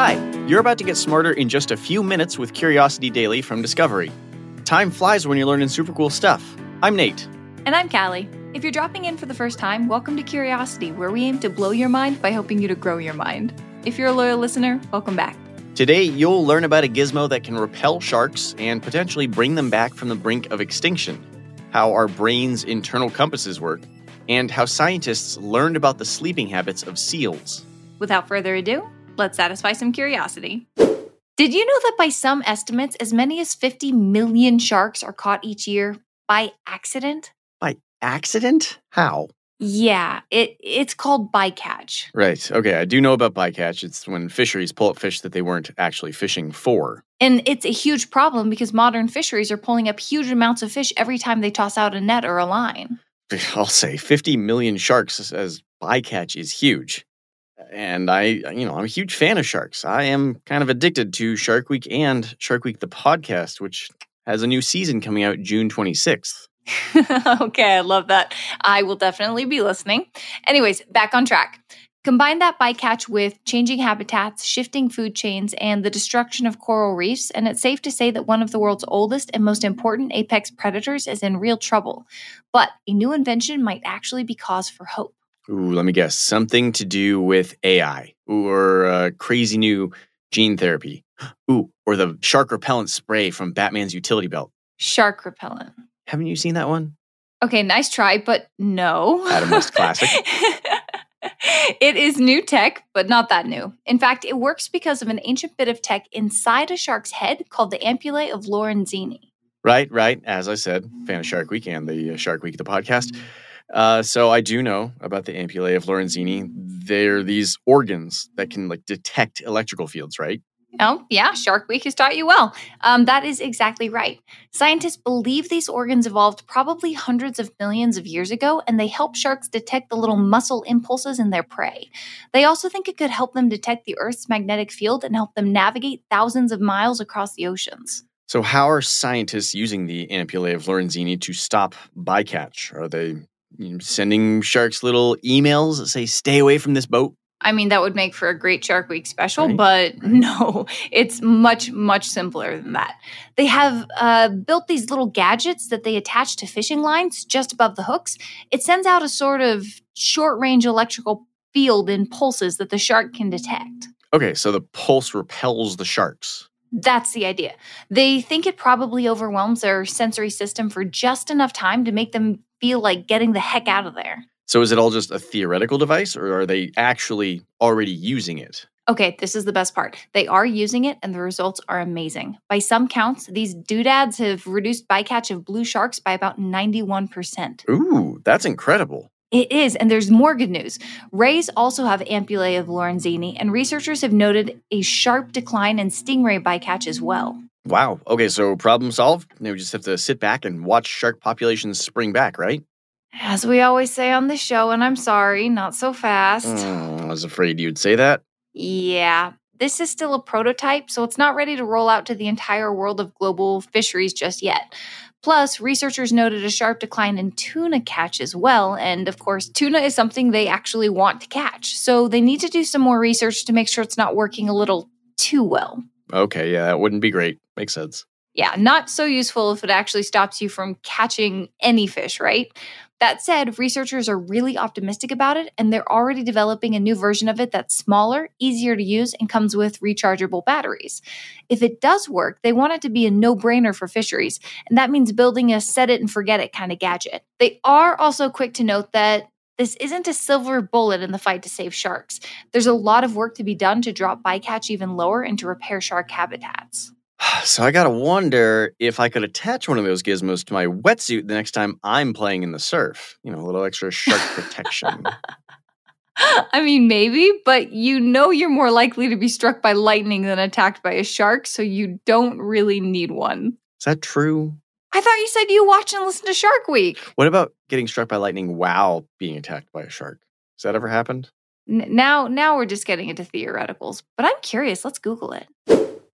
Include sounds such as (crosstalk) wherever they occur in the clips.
Hi, you're about to get smarter in just a few minutes with Curiosity Daily from Discovery. Time flies when you're learning super cool stuff. I'm Nate. And I'm Calli. If you're dropping in for the first time, welcome to Curiosity, where we aim to blow your mind by helping you to grow your mind. If you're a loyal listener, welcome back. Today, you'll learn about a gizmo that can repel sharks and potentially bring them back from the brink of extinction, how our brain's internal compasses work, and how scientists learned about the sleeping habits of seals. Without further ado, let's satisfy some curiosity. Did you know that by some estimates, as many as 50 million sharks are caught each year by accident? By accident? How? Yeah, it it's called bycatch. Right. Okay, I do know about bycatch. It's when fisheries pull up fish that they weren't actually fishing for. And it's a huge problem because modern fisheries are pulling up huge amounts of fish every time they toss out a net or a line. (laughs) I'll say 50 million sharks as bycatch is huge. And I, you know, I'm a huge fan of sharks. I am kind of addicted to Shark Week and Shark Week the podcast, which has a new season coming out June 26th. (laughs) okay, I love that. I will definitely be listening. Anyways, back on track. Combine that bycatch with changing habitats, shifting food chains, and the destruction of coral reefs, and it's safe to say that one of the world's oldest and most important apex predators is in real trouble. But a new invention might actually be cause for hope. Ooh, let me guess. Something to do with AI or uh, crazy new gene therapy. (gasps) Ooh, or the shark repellent spray from Batman's utility belt. Shark repellent. Haven't you seen that one? Okay, nice try, but no. Adam West classic. (laughs) it is new tech, but not that new. In fact, it works because of an ancient bit of tech inside a shark's head called the ampullae of Lorenzini. Right, right. As I said, fan of Shark Week and the uh, Shark Week, of the podcast. Uh, so I do know about the ampullae of Lorenzini. They're these organs that can like detect electrical fields, right? Oh, yeah, Shark Week has taught you well. Um, that is exactly right. Scientists believe these organs evolved probably hundreds of millions of years ago, and they help sharks detect the little muscle impulses in their prey. They also think it could help them detect the Earth's magnetic field and help them navigate thousands of miles across the oceans. So, how are scientists using the ampullae of Lorenzini to stop bycatch? Are they you know, sending sharks little emails that say, stay away from this boat? I mean, that would make for a great Shark Week special, Right, but right. (laughs) no, it's much, much simpler than that. They have uh, built these little gadgets that they attach to fishing lines just above the hooks. It sends out a sort of short range electrical field in pulses that the shark can detect. Okay, so the pulse repels the sharks. That's the idea. They think it probably overwhelms their sensory system for just enough time to make them feel like getting the heck out of there. So, is it all just a theoretical device, or are they actually already using it? Okay, this is the best part. They are using it and the results are amazing. By some counts, these doodads have reduced bycatch of blue sharks by about 91%. Ooh, that's incredible. It is, and there's more good news. Rays also have ampullae of Lorenzini, and researchers have noted a sharp decline in stingray bycatch as well. Wow. Okay, so problem solved. Now we just have to sit back and watch shark populations spring back, right? As we always say on the show, and I'm sorry, not so fast. Mm, I was afraid you'd say that. Yeah, this is still a prototype, so it's not ready to roll out to the entire world of global fisheries just yet. Plus, researchers noted a sharp decline in tuna catch as well, and of course, tuna is something they actually want to catch, so they need to do some more research to make sure it's not working a little too well. Okay, yeah, that wouldn't be great. Makes sense. Yeah, not so useful if it actually stops you from catching any fish, right? That said, researchers are really optimistic about it, and they're already developing a new version of it that's smaller, easier to use, and comes with rechargeable batteries. If it does work, they want it to be a no brainer for fisheries, and that means building a set it and forget it kind of gadget. They are also quick to note that this isn't a silver bullet in the fight to save sharks. There's a lot of work to be done to drop bycatch even lower and to repair shark habitats. (sighs) So I gotta wonder if I could attach one of those gizmos to my wetsuit the next time I'm playing in the surf. You know, a little extra shark (laughs) protection. (laughs) I mean, maybe, but you know you're more likely to be struck by lightning than attacked by a shark, so you don't really need one. Is that true? I thought you said you watch and listen to Shark Week. What about getting struck by lightning while being attacked by a shark? Has that ever happened? N- now, now we're just getting into theoreticals, but I'm curious. Let's Google it.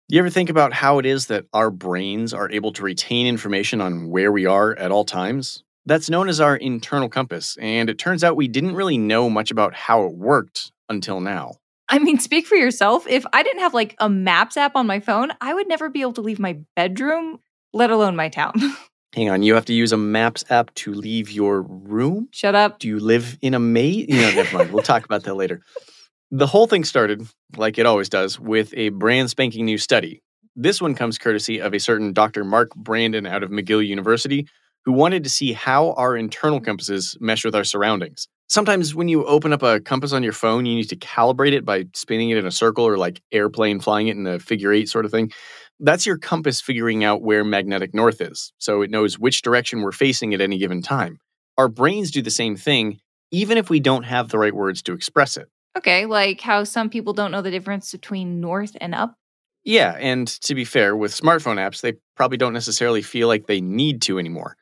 You ever think about how it is that our brains are able to retain information on where we are at all times? That's known as our internal compass, and it turns out we didn't really know much about how it worked until now. I mean, speak for yourself. If I didn't have like a maps app on my phone, I would never be able to leave my bedroom, let alone my town. (laughs) Hang on, you have to use a maps app to leave your room? Shut up. Do you live in a maze? You know, never mind. We'll talk about that later. The whole thing started, like it always does, with a brand spanking new study. This one comes courtesy of a certain Dr. Mark Brandon out of McGill University, who wanted to see how our internal compasses mesh with our surroundings. Sometimes when you open up a compass on your phone, you need to calibrate it by spinning it in a circle or like airplane flying it in a figure eight sort of thing. That's your compass figuring out where magnetic north is, so it knows which direction we're facing at any given time. Our brains do the same thing, even if we don't have the right words to express it. Okay, like how some people don't know the difference between north and up. Yeah, and to be fair, with smartphone apps, they probably don't necessarily feel like they need to anymore.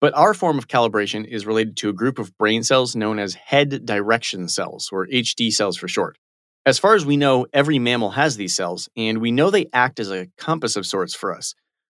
But our form of calibration is related to a group of brain cells known as head direction cells, or HD cells for short. As far as we know, every mammal has these cells, and we know they act as a compass of sorts for us.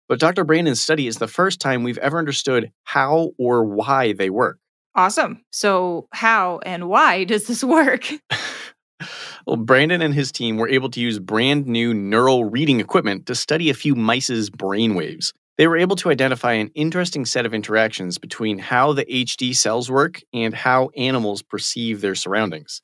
But Dr. Brandon's study is the first time we've ever understood how or why they work. Awesome. So, how and why does this work? (laughs) (laughs) well, Brandon and his team were able to use brand new neural reading equipment to study a few mice's brain waves. They were able to identify an interesting set of interactions between how the HD cells work and how animals perceive their surroundings.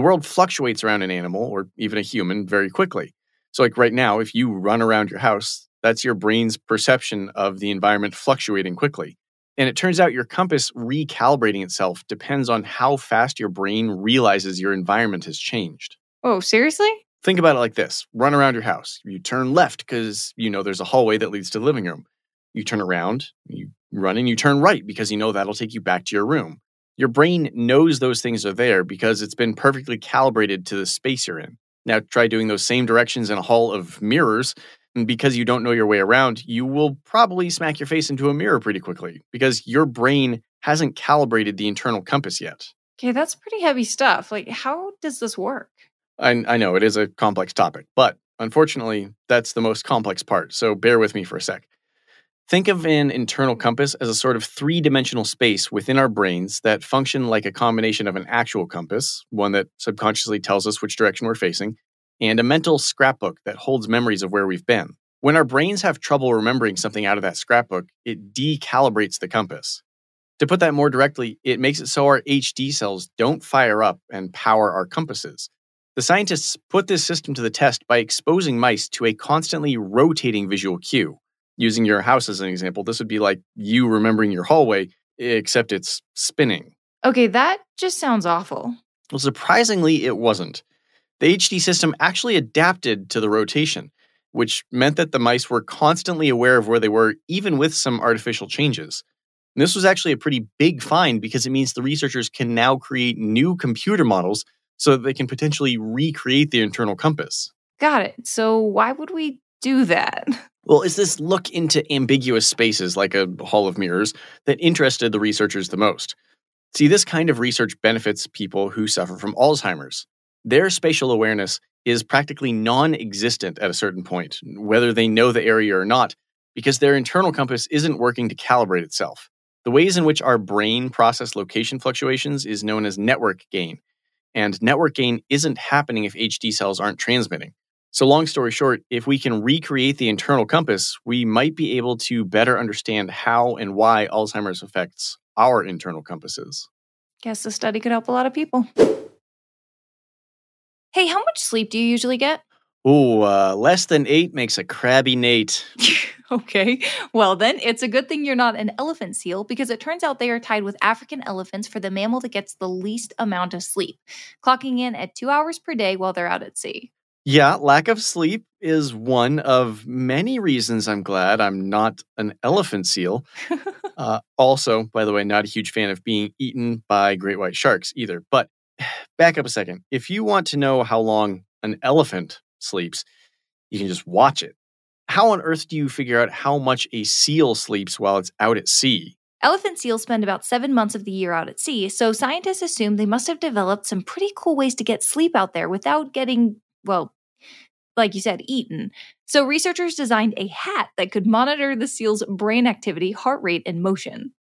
The world fluctuates around an animal or even a human very quickly. So, like right now, if you run around your house, that's your brain's perception of the environment fluctuating quickly. And it turns out your compass recalibrating itself depends on how fast your brain realizes your environment has changed. Oh, seriously? Think about it like this run around your house. You turn left because you know there's a hallway that leads to the living room. You turn around, you run and you turn right because you know that'll take you back to your room. Your brain knows those things are there because it's been perfectly calibrated to the space you're in. Now, try doing those same directions in a hall of mirrors and because you don't know your way around, you will probably smack your face into a mirror pretty quickly because your brain hasn't calibrated the internal compass yet. Okay, that's pretty heavy stuff. Like, how does this work? I, I know it is a complex topic, but unfortunately, that's the most complex part. So bear with me for a sec. Think of an internal compass as a sort of three dimensional space within our brains that function like a combination of an actual compass, one that subconsciously tells us which direction we're facing, and a mental scrapbook that holds memories of where we've been. When our brains have trouble remembering something out of that scrapbook, it decalibrates the compass. To put that more directly, it makes it so our HD cells don't fire up and power our compasses. The scientists put this system to the test by exposing mice to a constantly rotating visual cue. Using your house as an example, this would be like you remembering your hallway, except it's spinning. Okay, that just sounds awful. Well, surprisingly, it wasn't. The HD system actually adapted to the rotation, which meant that the mice were constantly aware of where they were, even with some artificial changes. And this was actually a pretty big find because it means the researchers can now create new computer models so that they can potentially recreate the internal compass. Got it. So, why would we do that? Well, it's this look into ambiguous spaces like a hall of mirrors that interested the researchers the most. See, this kind of research benefits people who suffer from Alzheimer's. Their spatial awareness is practically non existent at a certain point, whether they know the area or not, because their internal compass isn't working to calibrate itself. The ways in which our brain process location fluctuations is known as network gain, and network gain isn't happening if HD cells aren't transmitting. So, long story short, if we can recreate the internal compass, we might be able to better understand how and why Alzheimer's affects our internal compasses. Guess the study could help a lot of people. Hey, how much sleep do you usually get? Ooh, uh, less than eight makes a crabby Nate. (laughs) okay. Well, then it's a good thing you're not an elephant seal because it turns out they are tied with African elephants for the mammal that gets the least amount of sleep, clocking in at two hours per day while they're out at sea. Yeah, lack of sleep is one of many reasons I'm glad I'm not an elephant seal. (laughs) uh, also, by the way, not a huge fan of being eaten by great white sharks either. But (sighs) back up a second. If you want to know how long an elephant sleeps, you can just watch it. How on earth do you figure out how much a seal sleeps while it's out at sea? Elephant seals spend about seven months of the year out at sea, so scientists assume they must have developed some pretty cool ways to get sleep out there without getting, well, like you said, eaten. So researchers designed a hat that could monitor the seal's brain activity, heart rate, and motion. (laughs)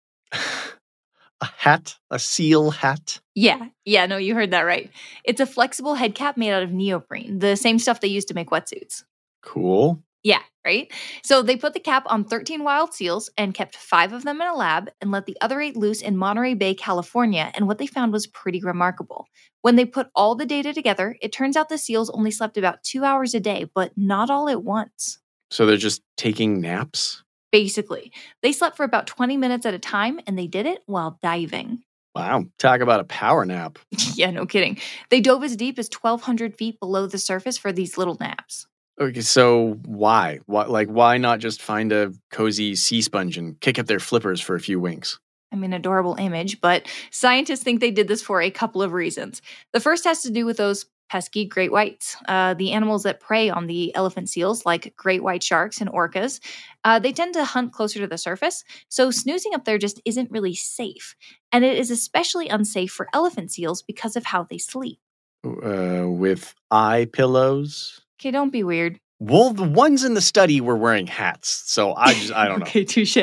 A hat? A seal hat? Yeah, yeah, no, you heard that right. It's a flexible head cap made out of neoprene, the same stuff they use to make wetsuits. Cool. Yeah, right? So they put the cap on 13 wild seals and kept five of them in a lab and let the other eight loose in Monterey Bay, California. And what they found was pretty remarkable. When they put all the data together, it turns out the seals only slept about two hours a day, but not all at once. So they're just taking naps? Basically, they slept for about 20 minutes at a time and they did it while diving. Wow. Talk about a power nap. (laughs) yeah, no kidding. They dove as deep as 1,200 feet below the surface for these little naps. Okay, so why? Why like why not just find a cozy sea sponge and kick up their flippers for a few winks? I mean, adorable image, but scientists think they did this for a couple of reasons. The first has to do with those pesky great whites, uh, the animals that prey on the elephant seals, like great white sharks and orcas. Uh, they tend to hunt closer to the surface, so snoozing up there just isn't really safe. And it is especially unsafe for elephant seals because of how they sleep. Uh, with eye pillows? Okay, don't be weird. Well, the ones in the study were wearing hats, so I just I don't (laughs) know. okay, touche.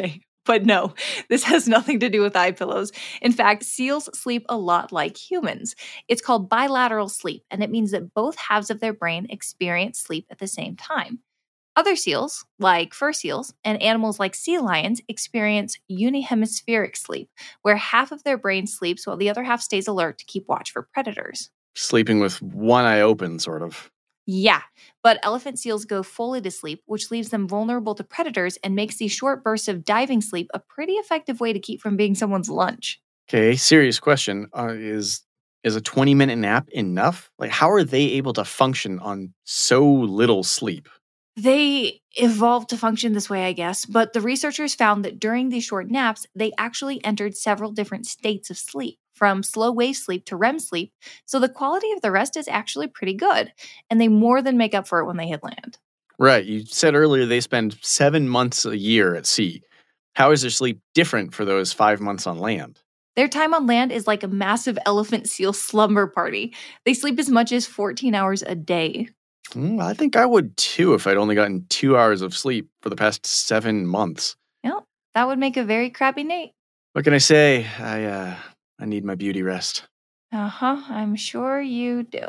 But no, this has nothing to do with eye pillows. In fact, seals sleep a lot like humans. It's called bilateral sleep, and it means that both halves of their brain experience sleep at the same time. Other seals, like fur seals, and animals like sea lions experience unihemispheric sleep, where half of their brain sleeps while the other half stays alert to keep watch for predators. Sleeping with one eye open, sort of. Yeah, but elephant seals go fully to sleep, which leaves them vulnerable to predators and makes these short bursts of diving sleep a pretty effective way to keep from being someone's lunch. Okay, serious question. Uh, is is a 20 minute nap enough? Like how are they able to function on so little sleep? They evolved to function this way, I guess, but the researchers found that during these short naps, they actually entered several different states of sleep from slow wave sleep to REM sleep. So the quality of the rest is actually pretty good, and they more than make up for it when they hit land. Right. You said earlier they spend seven months a year at sea. How is their sleep different for those five months on land? Their time on land is like a massive (laughs) elephant seal slumber party. They sleep as much as 14 hours a day. Mm, I think I would too if I'd only gotten two hours of sleep for the past seven months. Yep, that would make a very crappy Nate. What can I say? I uh, I need my beauty rest. Uh huh, I'm sure you do.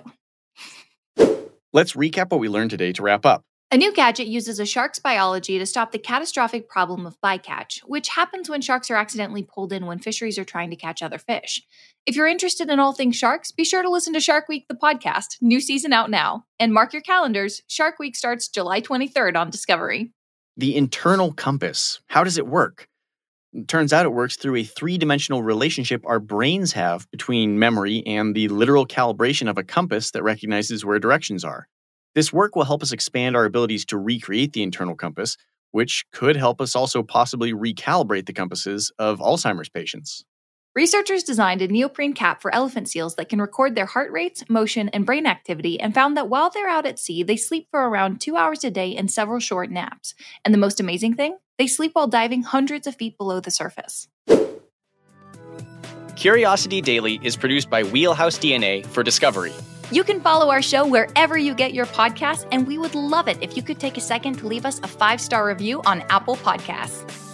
Let's recap what we learned today to wrap up. A new gadget uses a shark's biology to stop the catastrophic problem of bycatch, which happens when sharks are accidentally pulled in when fisheries are trying to catch other fish. If you're interested in all things sharks, be sure to listen to Shark Week, the podcast, new season out now. And mark your calendars, Shark Week starts July 23rd on Discovery. The internal compass. How does it work? It turns out it works through a three dimensional relationship our brains have between memory and the literal calibration of a compass that recognizes where directions are. This work will help us expand our abilities to recreate the internal compass, which could help us also possibly recalibrate the compasses of Alzheimer's patients. Researchers designed a neoprene cap for elephant seals that can record their heart rates, motion, and brain activity and found that while they're out at sea, they sleep for around two hours a day and several short naps. And the most amazing thing? They sleep while diving hundreds of feet below the surface. Curiosity Daily is produced by Wheelhouse DNA for Discovery. You can follow our show wherever you get your podcasts, and we would love it if you could take a second to leave us a five star review on Apple Podcasts.